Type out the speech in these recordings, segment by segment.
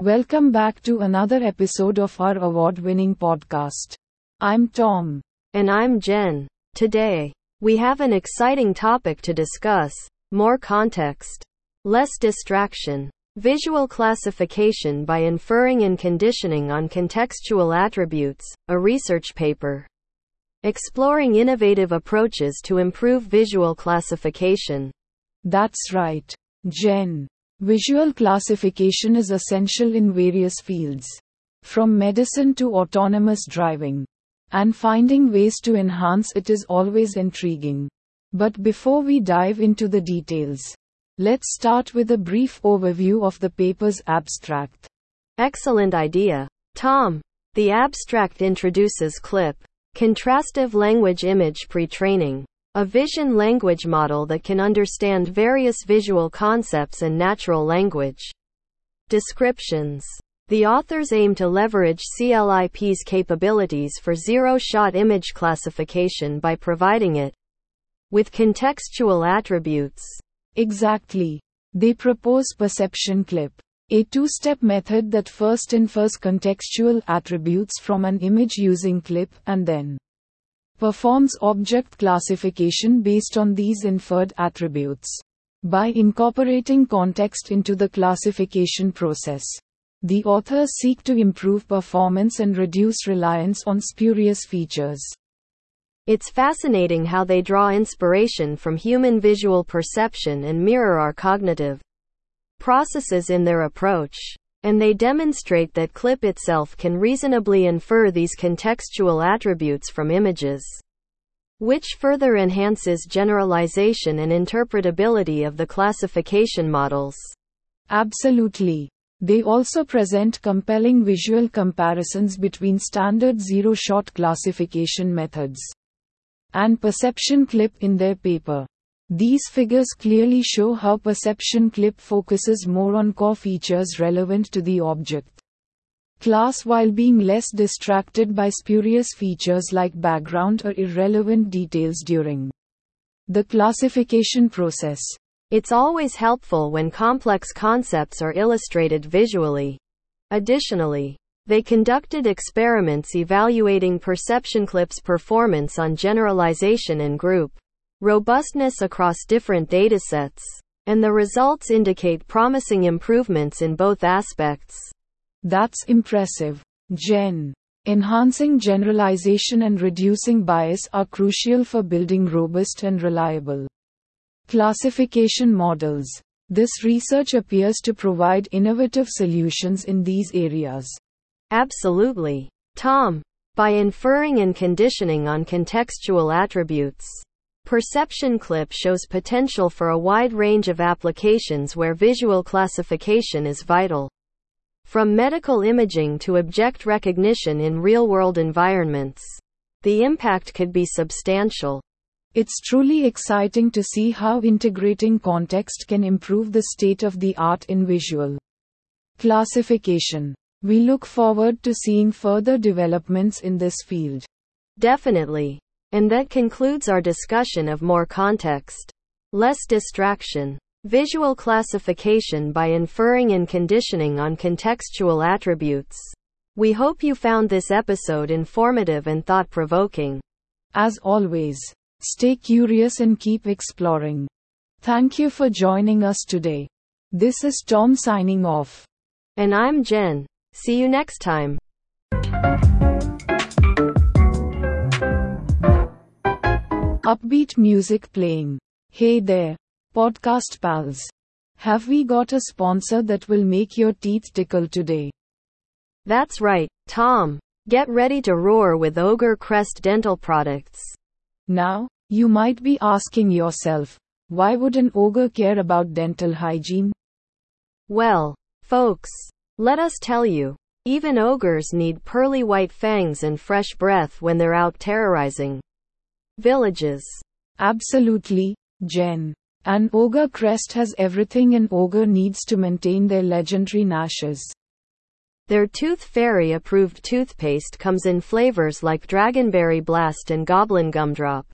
Welcome back to another episode of our award winning podcast. I'm Tom. And I'm Jen. Today, we have an exciting topic to discuss more context, less distraction, visual classification by inferring and conditioning on contextual attributes, a research paper. Exploring innovative approaches to improve visual classification. That's right, Jen. Visual classification is essential in various fields, from medicine to autonomous driving. And finding ways to enhance it is always intriguing. But before we dive into the details, let's start with a brief overview of the paper's abstract. Excellent idea. Tom, the abstract introduces CLIP, Contrastive Language Image Pre-Training, a vision language model that can understand various visual concepts and natural language. Descriptions. The authors aim to leverage CLIP's capabilities for zero-shot image classification by providing it with contextual attributes. Exactly. They propose PerceptionCLIP, a two-step method that first infers contextual attributes from an image using CLIP and then performs object classification based on these inferred attributes. By incorporating context into the classification process, the authors seek to improve performance and reduce reliance on spurious features. It's fascinating how they draw inspiration from human visual perception and mirror our cognitive processes in their approach. And they demonstrate that CLIP itself can reasonably infer these contextual attributes from images, which further enhances generalization and interpretability of the classification models. Absolutely. They also present compelling visual comparisons between standard zero shot classification methods and PerceptionCLIP in their paper. These figures clearly show how PerceptionCLIP focuses more on core features relevant to the object class while being less distracted by spurious features like background or irrelevant details during the classification process. It's always helpful when complex concepts are illustrated visually. Additionally, they conducted experiments evaluating PerceptionCLIPs performance on generalization and group robustness across different datasets, and the results indicate promising improvements in both aspects. That's impressive. Jen. Enhancing generalization and reducing bias are crucial for building robust and reliable classification models. This research appears to provide innovative solutions in these areas. Absolutely. Tom. By inferring and conditioning on contextual attributes, PerceptionCLIP shows potential for a wide range of applications where visual classification is vital. From medical imaging to object recognition in real world environments, the impact could be substantial. It's truly exciting to see how integrating context can improve the state of the art in visual classification. We look forward to seeing further developments in this field. Definitely. And that concludes our discussion of more context, less distraction, visual classification by inferring and conditioning on contextual attributes. We hope you found this episode informative and thought provoking. As always, stay curious and keep exploring. Thank you for joining us today. This is Tom signing off. And I'm Jen. See you next time. Upbeat music playing. Hey there, podcast pals. Have we got a sponsor that will make your teeth tickle today? That's right, Tom. Get ready to roar with Ogre Crest dental products. Now, you might be asking yourself, why would an ogre care about dental hygiene? Well, folks, let us tell you. Even ogres need pearly white fangs and fresh breath when they're out terrorizing villages. Absolutely, Jen. An ogre crest has everything an ogre needs to maintain their legendary gnashes. Their Tooth Fairy approved toothpaste comes in flavors like Dragonberry Blast and Goblin Gumdrop.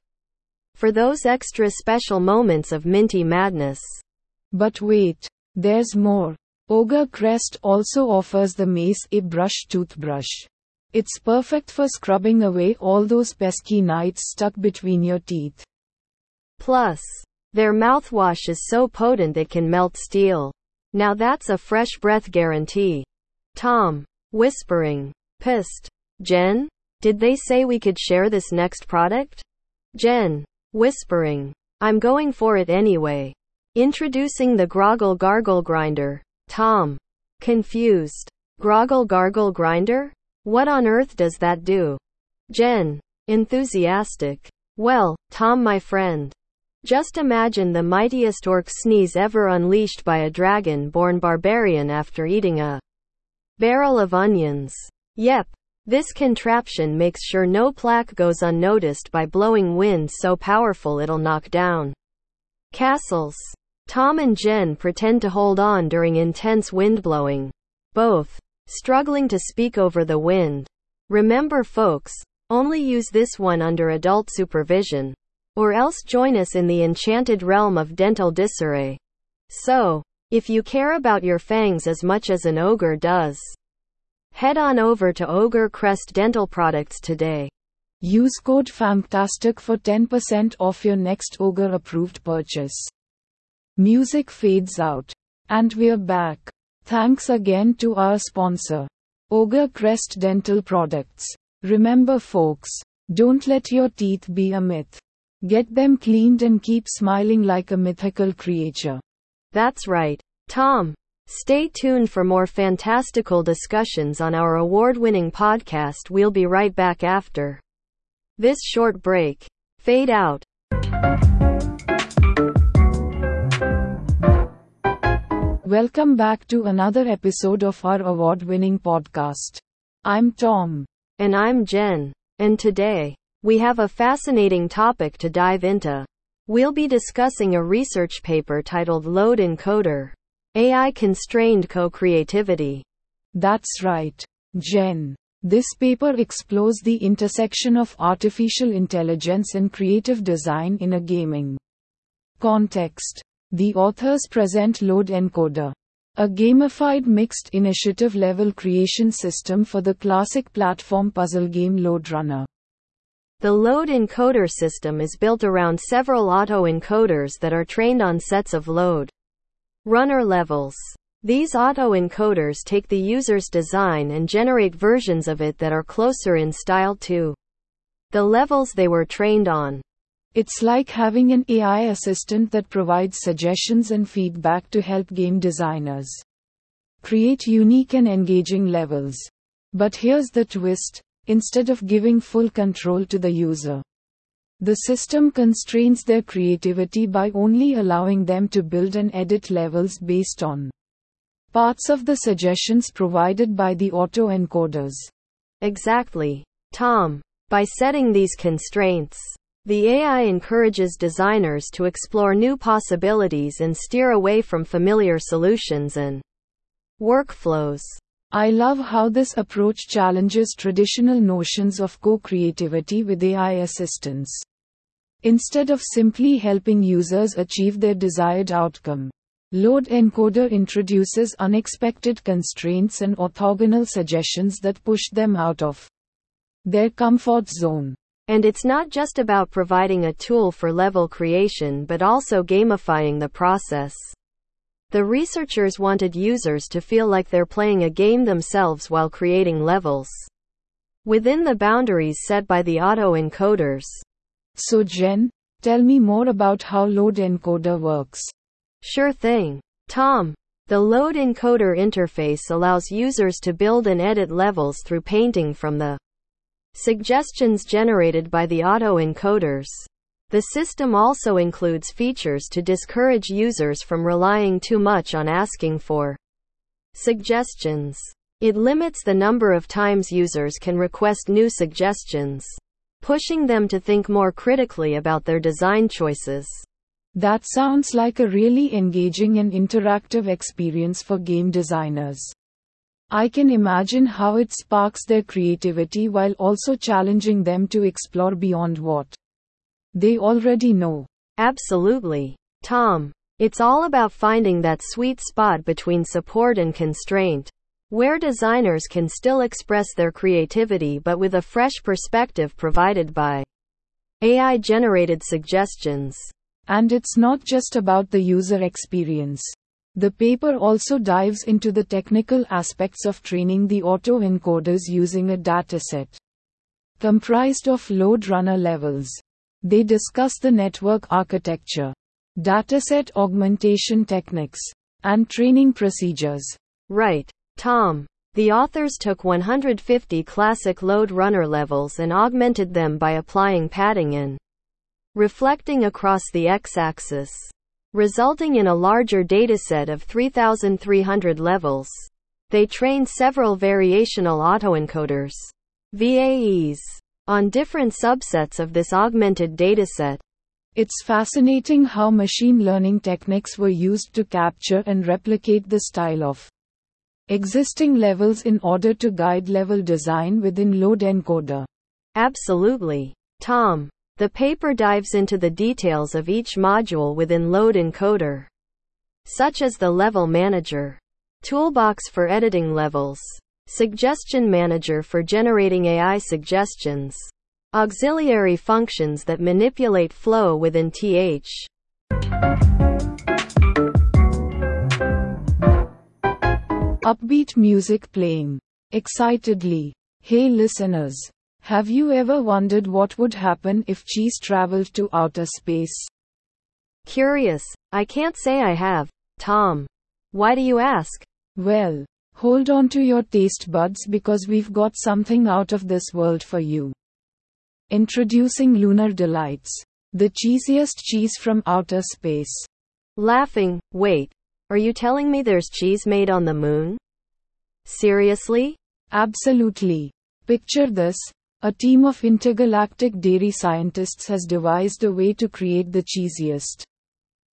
For those extra special moments of minty madness. But wait, there's more. Ogre Crest also offers the Mace A Brush toothbrush. It's perfect for scrubbing away all those pesky nights stuck between your teeth. Plus, their mouthwash is so potent it can melt steel. Now that's a fresh breath guarantee. Tom, whispering, pissed. Jen? Did they say we could share this next product? Jen, whispering, I'm going for it anyway. Introducing the Groggle Gargle Grinder. Tom, confused. Groggle Gargle Grinder? What on earth does that do? Jen, enthusiastic. Well, Tom, my friend. Just imagine the mightiest orc sneeze ever unleashed by a dragon born barbarian after eating a barrel of onions. Yep. This contraption makes sure no plaque goes unnoticed by blowing wind so powerful it'll knock down castles. Tom and Jen pretend to hold on during intense wind blowing. Both struggling to speak over the wind. Remember folks, only use this one under adult supervision. Or else join us in the enchanted realm of dental disarray. So, if you care about your fangs as much as an ogre does, head on over to Ogre Crest Dental Products today. Use code FANTASTIC for 10% off your next Ogre approved purchase. Music fades out. And we're back. Thanks again to our sponsor, Ogre Crest Dental Products. Remember, folks, don't let your teeth be a myth. Get them cleaned and keep smiling like a mythical creature. That's right. Tom. Stay tuned for more fantastical discussions on our award winning podcast. We'll be right back after this short break. Fade out. Welcome back to another episode of our award winning podcast. I'm Tom. And I'm Jen. And today, we have a fascinating topic to dive into. We'll be discussing a research paper titled Lode Encoder AI Constrained Co Creativity. That's right, Jen. This paper explores the intersection of artificial intelligence and creative design in a gaming context. The authors present Lode Encoder, a gamified mixed initiative level creation system for the classic platform puzzle game Lode Runner. The Lode Encoder system is built around several autoencoders that are trained on sets of Lode Runner levels. These autoencoders take the user's design and generate versions of it that are closer in style to the levels they were trained on. It's like having an AI assistant that provides suggestions and feedback to help game designers create unique and engaging levels. But here's the twist instead of giving full control to the user. The system constrains their creativity by only allowing them to build and edit levels based on parts of the suggestions provided by the autoencoders. Exactly. Tom. By setting these constraints, the AI encourages designers to explore new possibilities and steer away from familiar solutions and workflows. I love how this approach challenges traditional notions of co creativity with AI assistance. Instead of simply helping users achieve their desired outcome, Lode Encoder introduces unexpected constraints and orthogonal suggestions that push them out of their comfort zone. And it's not just about providing a tool for level creation but also gamifying the process. The researchers wanted users to feel like they're playing a game themselves while creating levels within the boundaries set by the autoencoders. So, Jen, tell me more about how Lode Encoder works. Sure thing. Tom. The Lode Encoder interface allows users to build and edit levels through painting from the suggestions generated by the autoencoders. The system also includes features to discourage users from relying too much on asking for suggestions. It limits the number of times users can request new suggestions, pushing them to think more critically about their design choices. That sounds like a really engaging and interactive experience for game designers. I can imagine how it sparks their creativity while also challenging them to explore beyond what They already know. Absolutely. Tom. It's all about finding that sweet spot between support and constraint, where designers can still express their creativity but with a fresh perspective provided by AI generated suggestions. And it's not just about the user experience. The paper also dives into the technical aspects of training the autoencoders using a dataset comprised of Lode Runner levels. They discuss the network architecture, dataset augmentation techniques, and training procedures. Right, Tom. The authors took 150 classic Lode Runner levels and augmented them by applying padding in reflecting across the x-axis, resulting in a larger dataset of 3,300 levels. They trained several variational autoencoders, VAEs, on different subsets of this augmented dataset. It's fascinating how machine learning techniques were used to capture and replicate the style of existing levels in order to guide level design within Lode Encoder. Absolutely. Tom. The paper dives into the details of each module within Lode Encoder, such as the level manager, toolbox for editing levels, suggestion manager for generating AI suggestions, auxiliary functions that manipulate flow within TH. Upbeat music playing excitedly. Hey listeners. Have you ever wondered what would happen if cheese traveled to outer space? Curious. I can't say I have. Tom. Why do you ask? Well, hold on to your taste buds because we've got something out of this world for you. Introducing Lunar Delights, the cheesiest cheese from outer space. Laughing, wait. Are you telling me there's cheese made on the moon? Seriously? Absolutely. Picture this a team of intergalactic dairy scientists has devised a way to create the cheesiest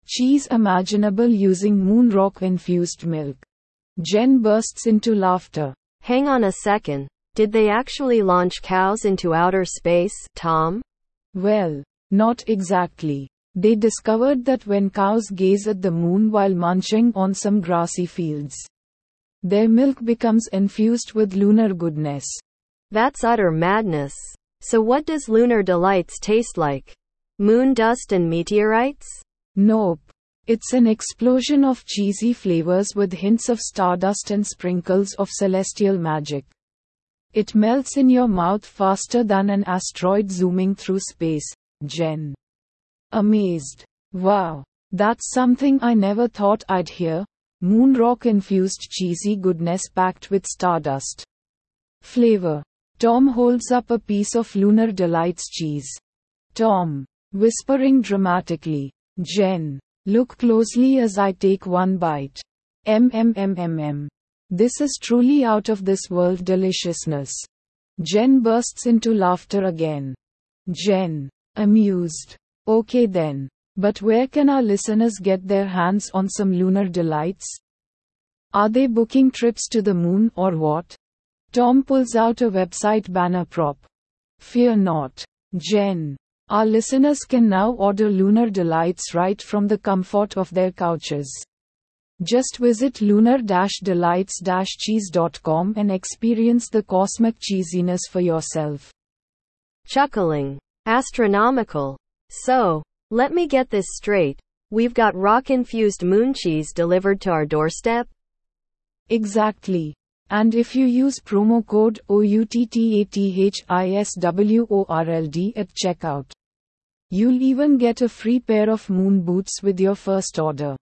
cheese imaginable using moon rock infused milk. Jen bursts into laughter. Hang on a second. Did they actually launch cows into outer space, Tom? Well, not exactly. They discovered that when cows gaze at the moon while munching on some grassy fields, their milk becomes infused with lunar goodness. That's utter madness. So what does lunar delights taste like? Moon dust and meteorites? Nope. It's an explosion of cheesy flavors with hints of stardust and sprinkles of celestial magic. It melts in your mouth faster than an asteroid zooming through space, Jen. Amazed. Wow. That's something I never thought I'd hear. Moon rock infused cheesy goodness packed with stardust. Flavor. Tom holds up a piece of Lunar Delights cheese. Tom. Whispering dramatically. Jen. Look closely as I take one bite. MMMMM. This is truly out of this world deliciousness. Jen bursts into laughter again. Jen. Amused. Okay then. But where can our listeners get their hands on some lunar delights? Are they booking trips to the moon or what? Tom pulls out a website banner prop. Fear not. Jen. Our listeners can now order Lunar Delights right from the comfort of their couches. Just visit lunar-delights-cheese.com and experience the cosmic cheesiness for yourself. Chuckling. Astronomical. So, let me get this straight. We've got rock infused moon cheese delivered to our doorstep? Exactly. And if you use promo code OUTTATHISWORLD at checkout, you'll even get a free pair of moon boots with your first order.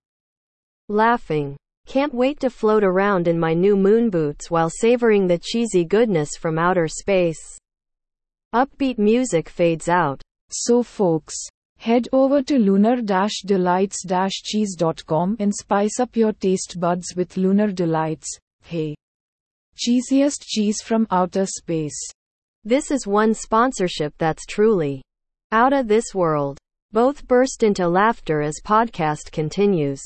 Laughing. Can't wait to float around in my new moon boots while savoring the cheesy goodness from outer space. Upbeat music fades out. So, folks, head over to lunar-delights-cheese.com and spice up your taste buds with Lunar Delights. Hey. Cheesiest cheese from outer space. This is one sponsorship that's truly out of this world. Both burst into laughter as podcast continues.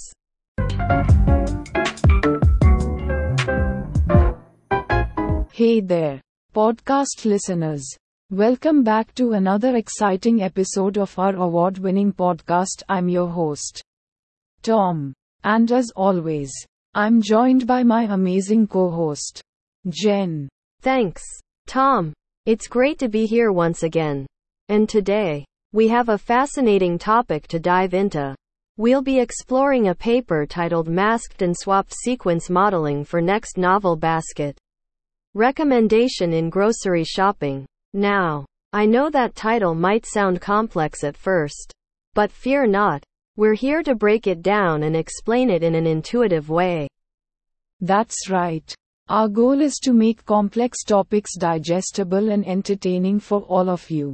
Hey there, podcast listeners. Welcome back to another exciting episode of our award winning podcast. I'm your host, Tom. And as always, I'm joined by my amazing co host, Jen. Thanks, Tom. It's great to be here once again. And today, we have a fascinating topic to dive into. We'll be exploring a paper titled Masked and Swapped Sequence Modeling for Next Novel Basket. Recommendation in Grocery Shopping. Now, I know that title might sound complex at first. But fear not. We're here to break it down and explain it in an intuitive way. That's right. Our goal is to make complex topics digestible and entertaining for all of you.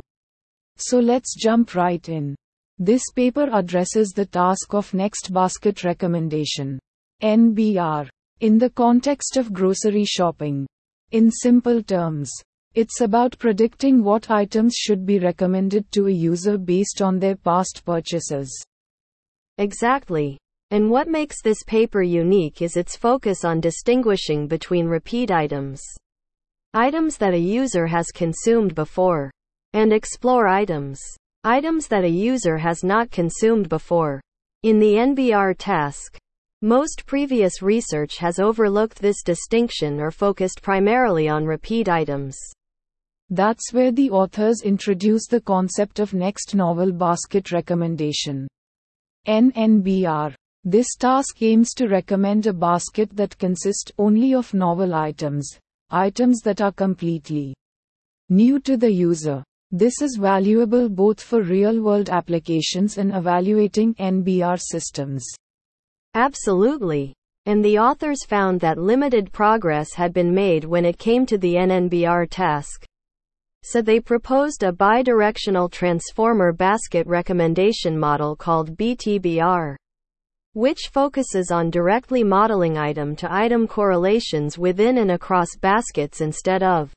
So let's jump right in. This paper addresses the task of next basket recommendation. NBR. In the context of grocery shopping. In simple terms, it's about predicting what items should be recommended to a user based on their past purchases. Exactly. And what makes this paper unique is its focus on distinguishing between repeat items, items that a user has consumed before, and explore items, items that a user has not consumed before. In the NBR task, most previous research has overlooked this distinction or focused primarily on repeat items. That's where the authors introduce the concept of next novel basket recommendation. NNBR. This task aims to recommend a basket that consists only of novel items, items that are completely new to the user. This is valuable both for real world applications and evaluating NBR systems. Absolutely. And the authors found that limited progress had been made when it came to the NNBR task. So they proposed a bidirectional transformer basket recommendation model called BTBR, which focuses on directly modeling item to item correlations within and across baskets instead of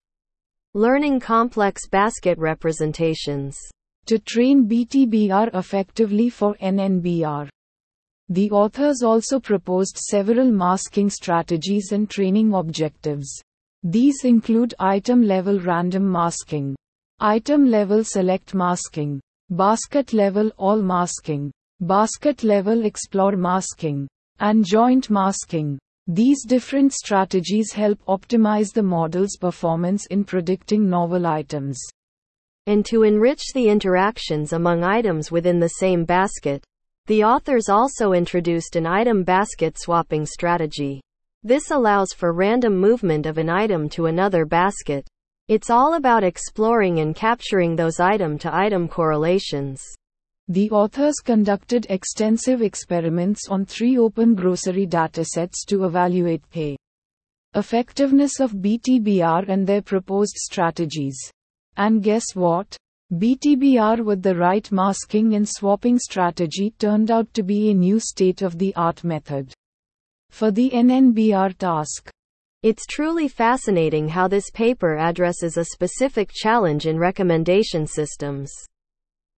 learning complex basket representations. To train BTBR effectively for NNBR. The authors also proposed several masking strategies and training objectives. These include item level random masking, item level select masking, basket level all masking, basket level explore masking, and joint masking. These different strategies help optimize the model's performance in predicting novel items. And to enrich the interactions among items within the same basket, the authors also introduced an item basket swapping strategy. This allows for random movement of an item to another basket. It's all about exploring and capturing those item to item correlations. The authors conducted extensive experiments on three open grocery datasets to evaluate the effectiveness of BTBR and their proposed strategies. And guess what? BTBR with the right masking and swapping strategy turned out to be a new state of the art method. For the NNBR task, it's truly fascinating how this paper addresses a specific challenge in recommendation systems,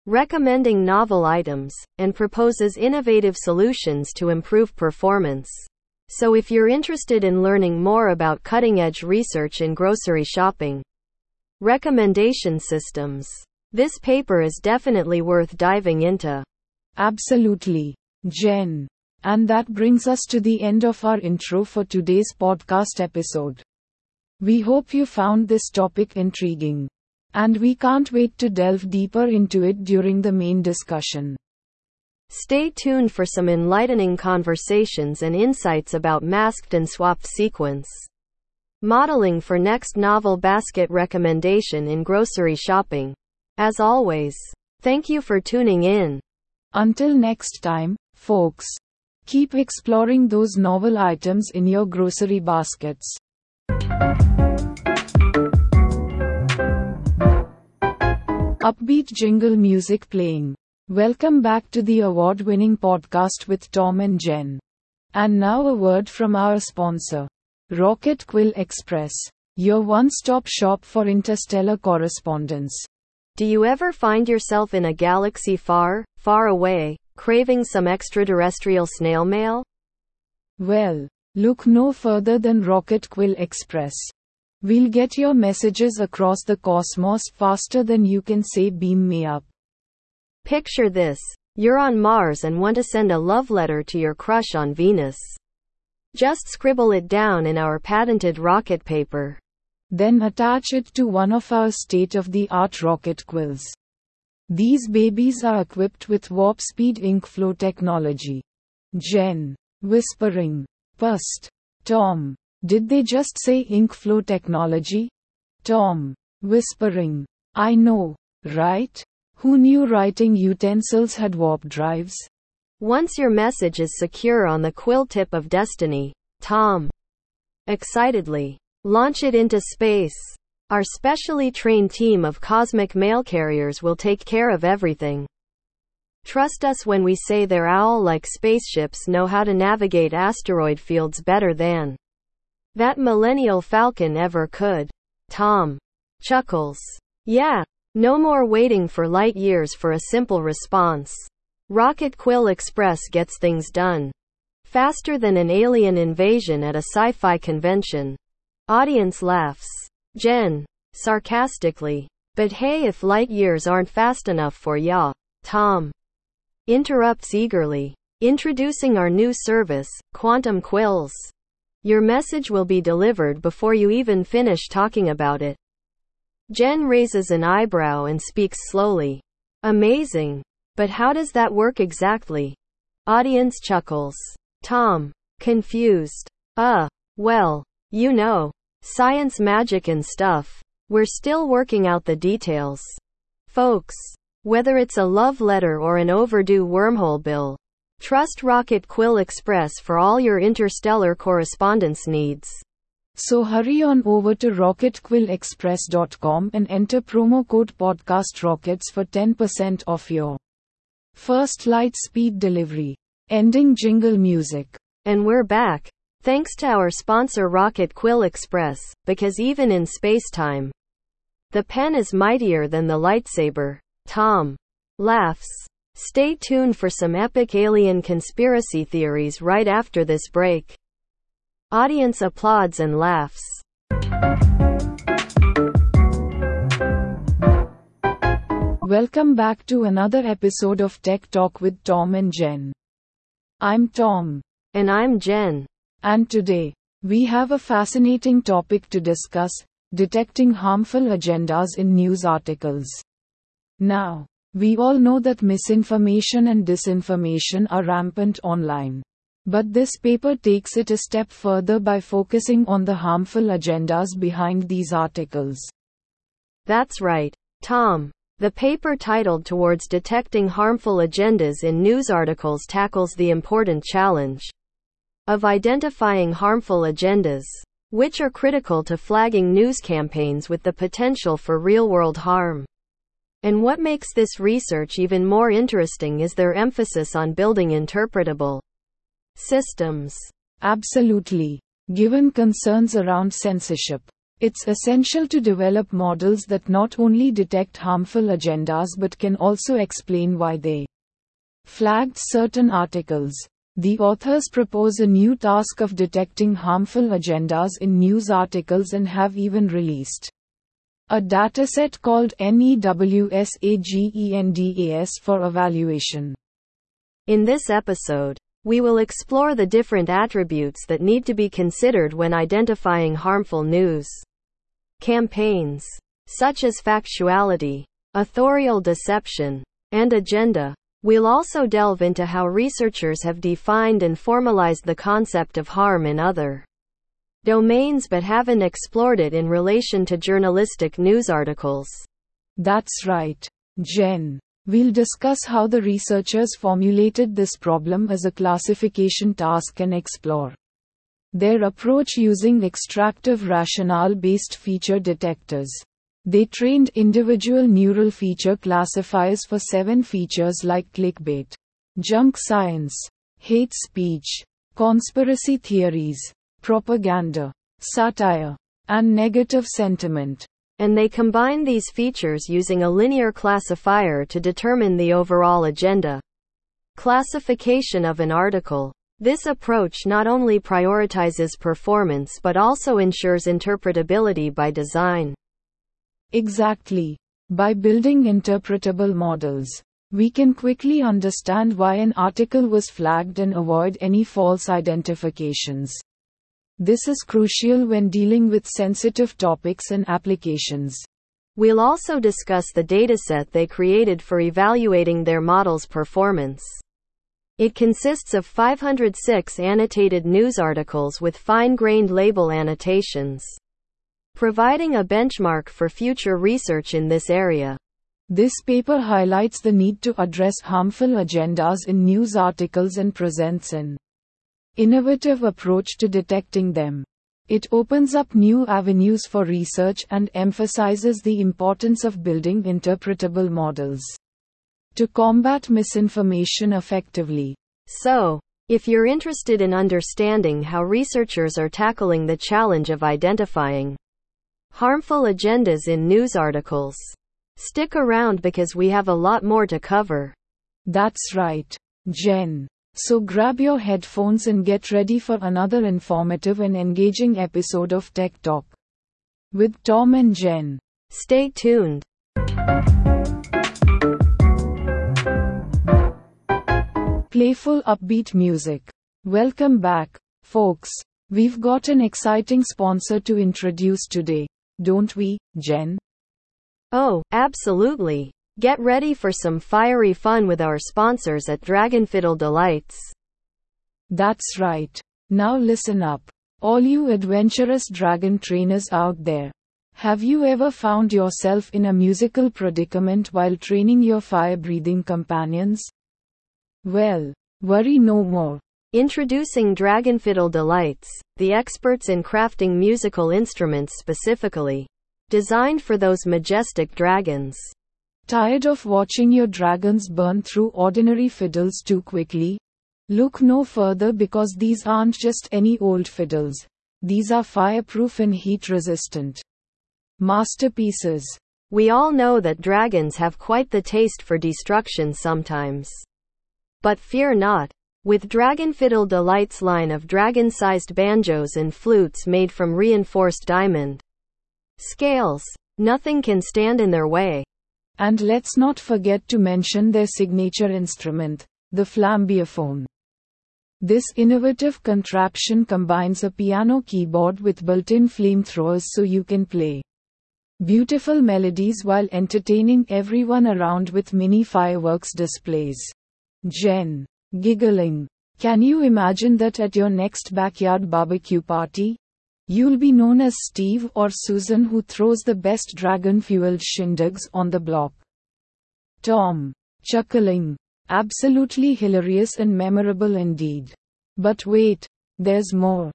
recommending novel items, and proposes innovative solutions to improve performance. So, if you're interested in learning more about cutting edge research in grocery shopping, recommendation systems, this paper is definitely worth diving into. Absolutely. Jen. And that brings us to the end of our intro for today's podcast episode. We hope you found this topic intriguing. And we can't wait to delve deeper into it during the main discussion. Stay tuned for some enlightening conversations and insights about masked and swapped sequence. Modeling for next novel basket recommendation in grocery shopping. As always, thank you for tuning in. Until next time, folks, keep exploring those novel items in your grocery baskets. Upbeat jingle music playing. Welcome back to the award winning podcast with Tom and Jen. And now a word from our sponsor, Rocket Quill Express, your one stop shop for interstellar correspondence. Do you ever find yourself in a galaxy far, far away, craving some extraterrestrial snail mail? Well, look no further than Rocket Quill Express. We'll get your messages across the cosmos faster than you can say beam me up. Picture this. You're on Mars and want to send a love letter to your crush on Venus. Just scribble it down in our patented rocket paper. Then attach it to one of our state of the art rocket quills. These babies are equipped with warp speed ink flow technology. Jen. Whispering. Pust. Tom. Did they just say ink flow technology? Tom. Whispering. I know, right? Who knew writing utensils had warp drives? Once your message is secure on the quill tip of destiny, Tom. Excitedly. Launch it into space. Our specially trained team of cosmic mail carriers will take care of everything. Trust us when we say their owl like spaceships know how to navigate asteroid fields better than that Millennium Falcon ever could. Tom chuckles. Yeah, no more waiting for light years for a simple response. Rocket Quill Express gets things done faster than an alien invasion at a sci fi convention. Audience laughs. Jen, sarcastically. But hey, if light years aren't fast enough for ya, Tom interrupts eagerly. Introducing our new service, Quantum Quills. Your message will be delivered before you even finish talking about it. Jen raises an eyebrow and speaks slowly. Amazing. But how does that work exactly? Audience chuckles. Tom, confused. Uh, well, you know, science magic and stuff. We're still working out the details. Folks, whether it's a love letter or an overdue wormhole bill, Trust Rocket Quill Express for all your interstellar correspondence needs. So hurry on over to rocketquillexpress.com and enter promo code podcastrockets for 10% off your first light speed delivery. Ending jingle music. And we're back. Thanks to our sponsor Rocket Quill Express, because even in space-time, the pen is mightier than the lightsaber. Tom laughs. Stay tuned for some epic alien conspiracy theories right after this break. Audience applauds and laughs. Welcome back to another episode of Tech Talk with Tom and Jen. I'm Tom. And I'm Jen. And today, we have a fascinating topic to discuss detecting harmful agendas in news articles. Now, we all know that misinformation and disinformation are rampant online. But this paper takes it a step further by focusing on the harmful agendas behind these articles. That's right, Tom. The paper titled Towards Detecting Harmful Agendas in News Articles tackles the important challenge of identifying harmful agendas, which are critical to flagging news campaigns with the potential for real world harm. And what makes this research even more interesting is their emphasis on building interpretable systems. Absolutely. Given concerns around censorship, it's essential to develop models that not only detect harmful agendas but can also explain why they flagged certain articles. The authors propose a new task of detecting harmful agendas in news articles and have even released a dataset called NEWSAGENDAS for evaluation. In this episode, we will explore the different attributes that need to be considered when identifying harmful news campaigns, such as factuality, authorial deception, and agenda. We'll also delve into how researchers have defined and formalized the concept of harm in other domains but haven't explored it in relation to journalistic news articles. That's right. Jen. We'll discuss how the researchers formulated this problem as a classification task and explore their approach using extractive rationale based feature detectors. They trained individual neural feature classifiers for seven features like clickbait, junk science, hate speech, conspiracy theories, propaganda, satire, and negative sentiment. And they combine these features using a linear classifier to determine the overall agenda. Classification of an article. This approach not only prioritizes performance but also ensures interpretability by design. Exactly. By building interpretable models, we can quickly understand why an article was flagged and avoid any false identifications. This is crucial when dealing with sensitive topics and applications. We'll also discuss the dataset they created for evaluating their model's performance. It consists of 506 annotated news articles with fine grained label annotations, providing a benchmark for future research in this area. This paper highlights the need to address harmful agendas in news articles and presents an innovative approach to detecting them. It opens up new avenues for research and emphasizes the importance of building interpretable models to combat misinformation effectively. So, if you're interested in understanding how researchers are tackling the challenge of identifying harmful agendas in news articles, stick around because we have a lot more to cover. That's right, Jen. So grab your headphones and get ready for another informative and engaging episode of Tech Talk with Tom and Jen. Stay tuned. Playful upbeat music. Welcome back, folks. We've got an exciting sponsor to introduce today, don't we, Jen? Oh, absolutely. Get ready for some fiery fun with our sponsors at Dragon Fiddle Delights. That's right. Now listen up. All you adventurous dragon trainers out there. Have you ever found yourself in a musical predicament while training your fire breathing companions? Well, worry no more. Introducing Dragon Fiddle Delights, the experts in crafting musical instruments specifically designed for those majestic dragons. Tired of watching your dragons burn through ordinary fiddles too quickly? Look no further because these aren't just any old fiddles. These are fireproof and heat resistant masterpieces. We all know that dragons have quite the taste for destruction sometimes. But fear not. With Dragon Fiddle Delight's line of dragon sized banjos and flutes made from reinforced diamond scales, nothing can stand in their way. And let's not forget to mention their signature instrument, the flambeophone. This innovative contraption combines a piano keyboard with built in flamethrowers so you can play beautiful melodies while entertaining everyone around with mini fireworks displays. Jen. Giggling. Can you imagine that at your next backyard barbecue party? You'll be known as Steve or Susan who throws the best dragon fueled shindigs on the block. Tom. Chuckling. Absolutely hilarious and memorable indeed. But wait, there's more.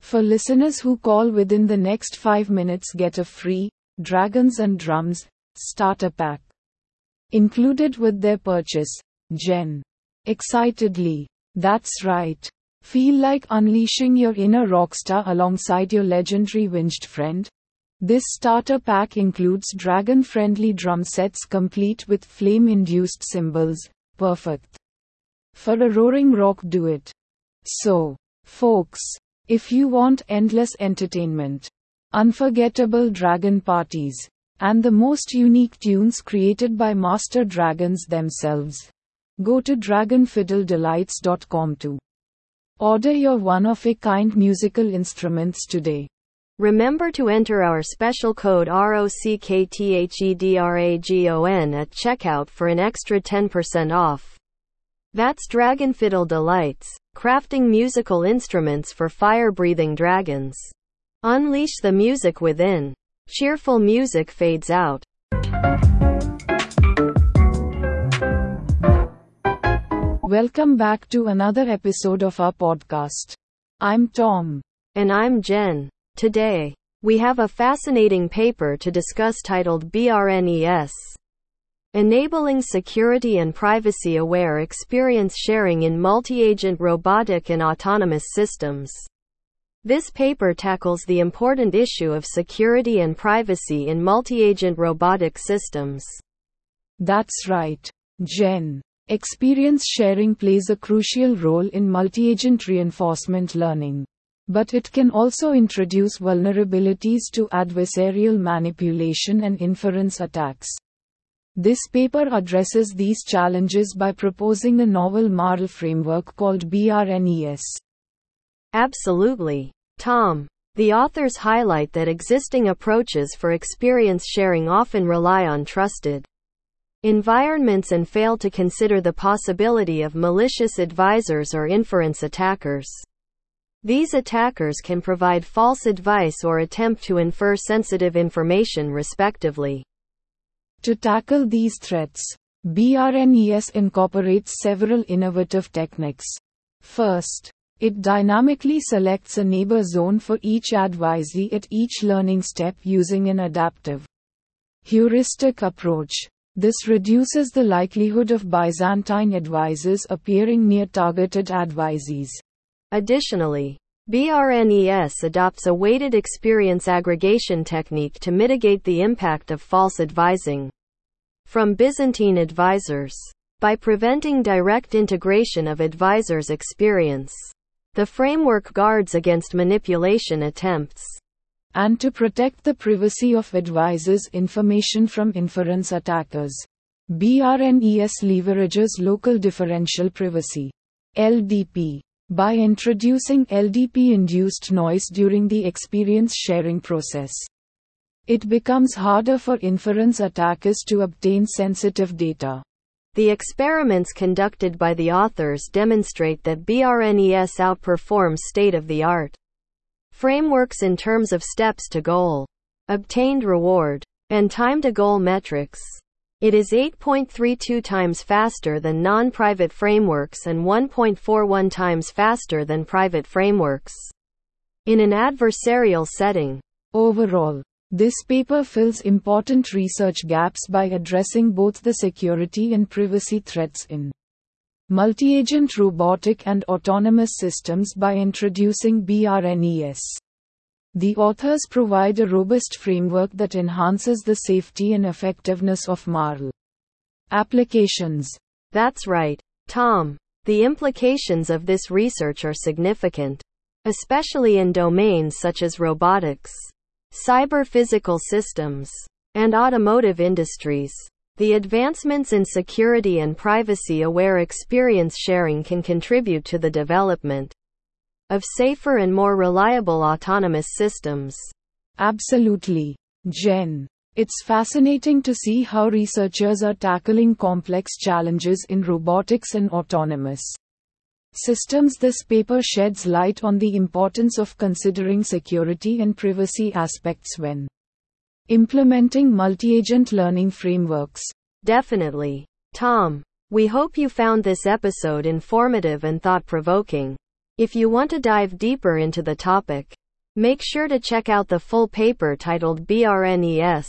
For listeners who call within the next 5 minutes, get a free Dragons and Drums starter pack. Included with their purchase, Jen. Excitedly. That's right. Feel like unleashing your inner rockstar alongside your legendary winged friend? This starter pack includes dragon friendly drum sets complete with flame induced cymbals. Perfect. For a roaring rock duet. So, folks, if you want endless entertainment, unforgettable dragon parties, and the most unique tunes created by master dragons themselves, Go to dragonfiddledelights.com to order your one of a kind musical instruments today. Remember to enter our special code ROCKTHEDRAGON at checkout for an extra 10% off. That's Dragon Fiddle Delights, crafting musical instruments for fire breathing dragons. Unleash the music within. Cheerful music fades out. Welcome back to another episode of our podcast. I'm Tom. And I'm Jen. Today, we have a fascinating paper to discuss titled BRNES Enabling Security and Privacy Aware Experience Sharing in Multi Agent Robotic and Autonomous Systems. This paper tackles the important issue of security and privacy in multi agent robotic systems. That's right, Jen. Experience sharing plays a crucial role in multi-agent reinforcement learning. But it can also introduce vulnerabilities to adversarial manipulation and inference attacks. This paper addresses these challenges by proposing a novel model framework called BRNES. Absolutely. Tom. The authors highlight that existing approaches for experience sharing often rely on trusted environments and fail to consider the possibility of malicious advisors or inference attackers. These attackers can provide false advice or attempt to infer sensitive information respectively. To tackle these threats, BRNES incorporates several innovative techniques. First, it dynamically selects a neighbor zone for each advisee at each learning step using an adaptive heuristic approach. This reduces the likelihood of Byzantine advisors appearing near targeted advisees. Additionally, BRNES adopts a weighted experience aggregation technique to mitigate the impact of false advising from Byzantine advisors. By preventing direct integration of advisors' experience, the framework guards against manipulation attempts. And to protect the privacy of advisors' information from inference attackers. BRNES leverages local differential privacy. LDP. By introducing LDP induced noise during the experience sharing process, it becomes harder for inference attackers to obtain sensitive data. The experiments conducted by the authors demonstrate that BRNES outperforms state of the art frameworks in terms of steps to goal, obtained reward, and time to goal metrics. It is 8.32 times faster than non private frameworks and 1.41 times faster than private frameworks. In an adversarial setting, overall, this paper fills important research gaps by addressing both the security and privacy threats in multi-agent robotic and autonomous systems by introducing BRNES. The authors provide a robust framework that enhances the safety and effectiveness of MARL applications. That's right, Tom. The implications of this research are significant, especially in domains such as robotics cyber physical systems, and automotive industries. The advancements in security and privacy aware experience sharing can contribute to the development of safer and more reliable autonomous systems. Absolutely. Jen. It's fascinating to see how researchers are tackling complex challenges in robotics and autonomous systems. This paper sheds light on the importance of considering security and privacy aspects when implementing multi agent learning frameworks. Definitely. Tom, we hope you found this episode informative and thought provoking. If you want to dive deeper into the topic, make sure to check out the full paper titled BRNES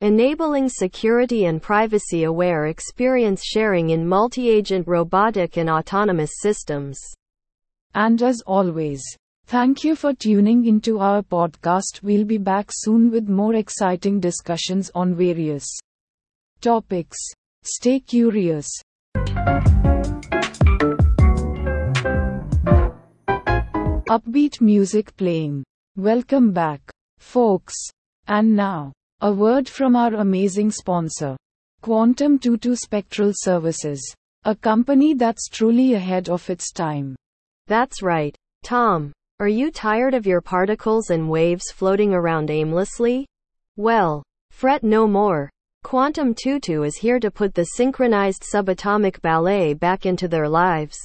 Enabling security and privacy aware experience sharing in multi agent robotic and autonomous systems. And as always, thank you for tuning into our podcast. We'll be back soon with more exciting discussions on various topics. Stay curious. Upbeat music playing. Welcome back, folks. And now, a word from our amazing sponsor, Quantum Tutu Spectral Services, a company that's truly ahead of its time. That's right, Tom. Are you tired of your particles and waves floating around aimlessly? Well, fret no more. Quantum Tutu is here to put the synchronized subatomic ballet back into their lives.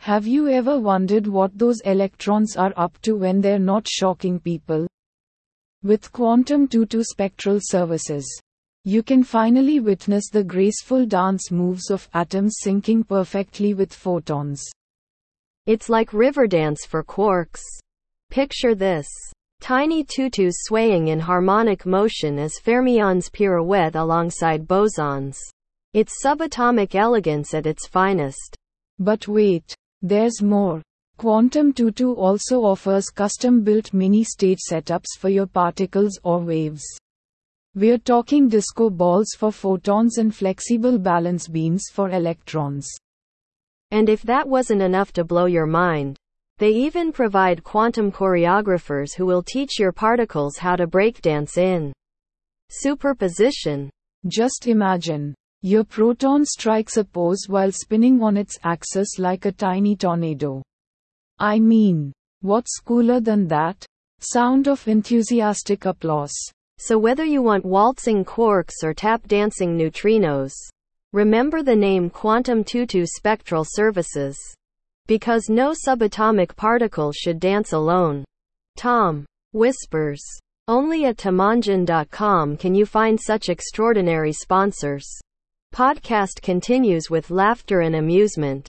Have you ever wondered what those electrons are up to when they're not shocking people? With Quantum Tutu Spectral Services, you can finally witness the graceful dance moves of atoms syncing perfectly with photons. It's like Riverdance for quarks. Picture this. Tiny tutus swaying in harmonic motion as fermions pirouette alongside bosons. It's subatomic elegance at its finest. But wait, there's more. Quantum Tutu also offers custom-built mini-stage setups for your particles or waves. We're talking disco balls for photons and flexible balance beams for electrons. And if that wasn't enough to blow your mind, they even provide quantum choreographers who will teach your particles how to breakdance in superposition. Just imagine. Your proton strikes a pose while spinning on its axis like a tiny tornado. I mean, what's cooler than that? Sound of enthusiastic applause. So whether you want waltzing quarks or tap dancing neutrinos, remember the name Quantum Tutu Spectral Services. Because no subatomic particle should dance alone. Tom whispers. Only at tamanjan.com can you find such extraordinary sponsors. Podcast continues with laughter and amusement.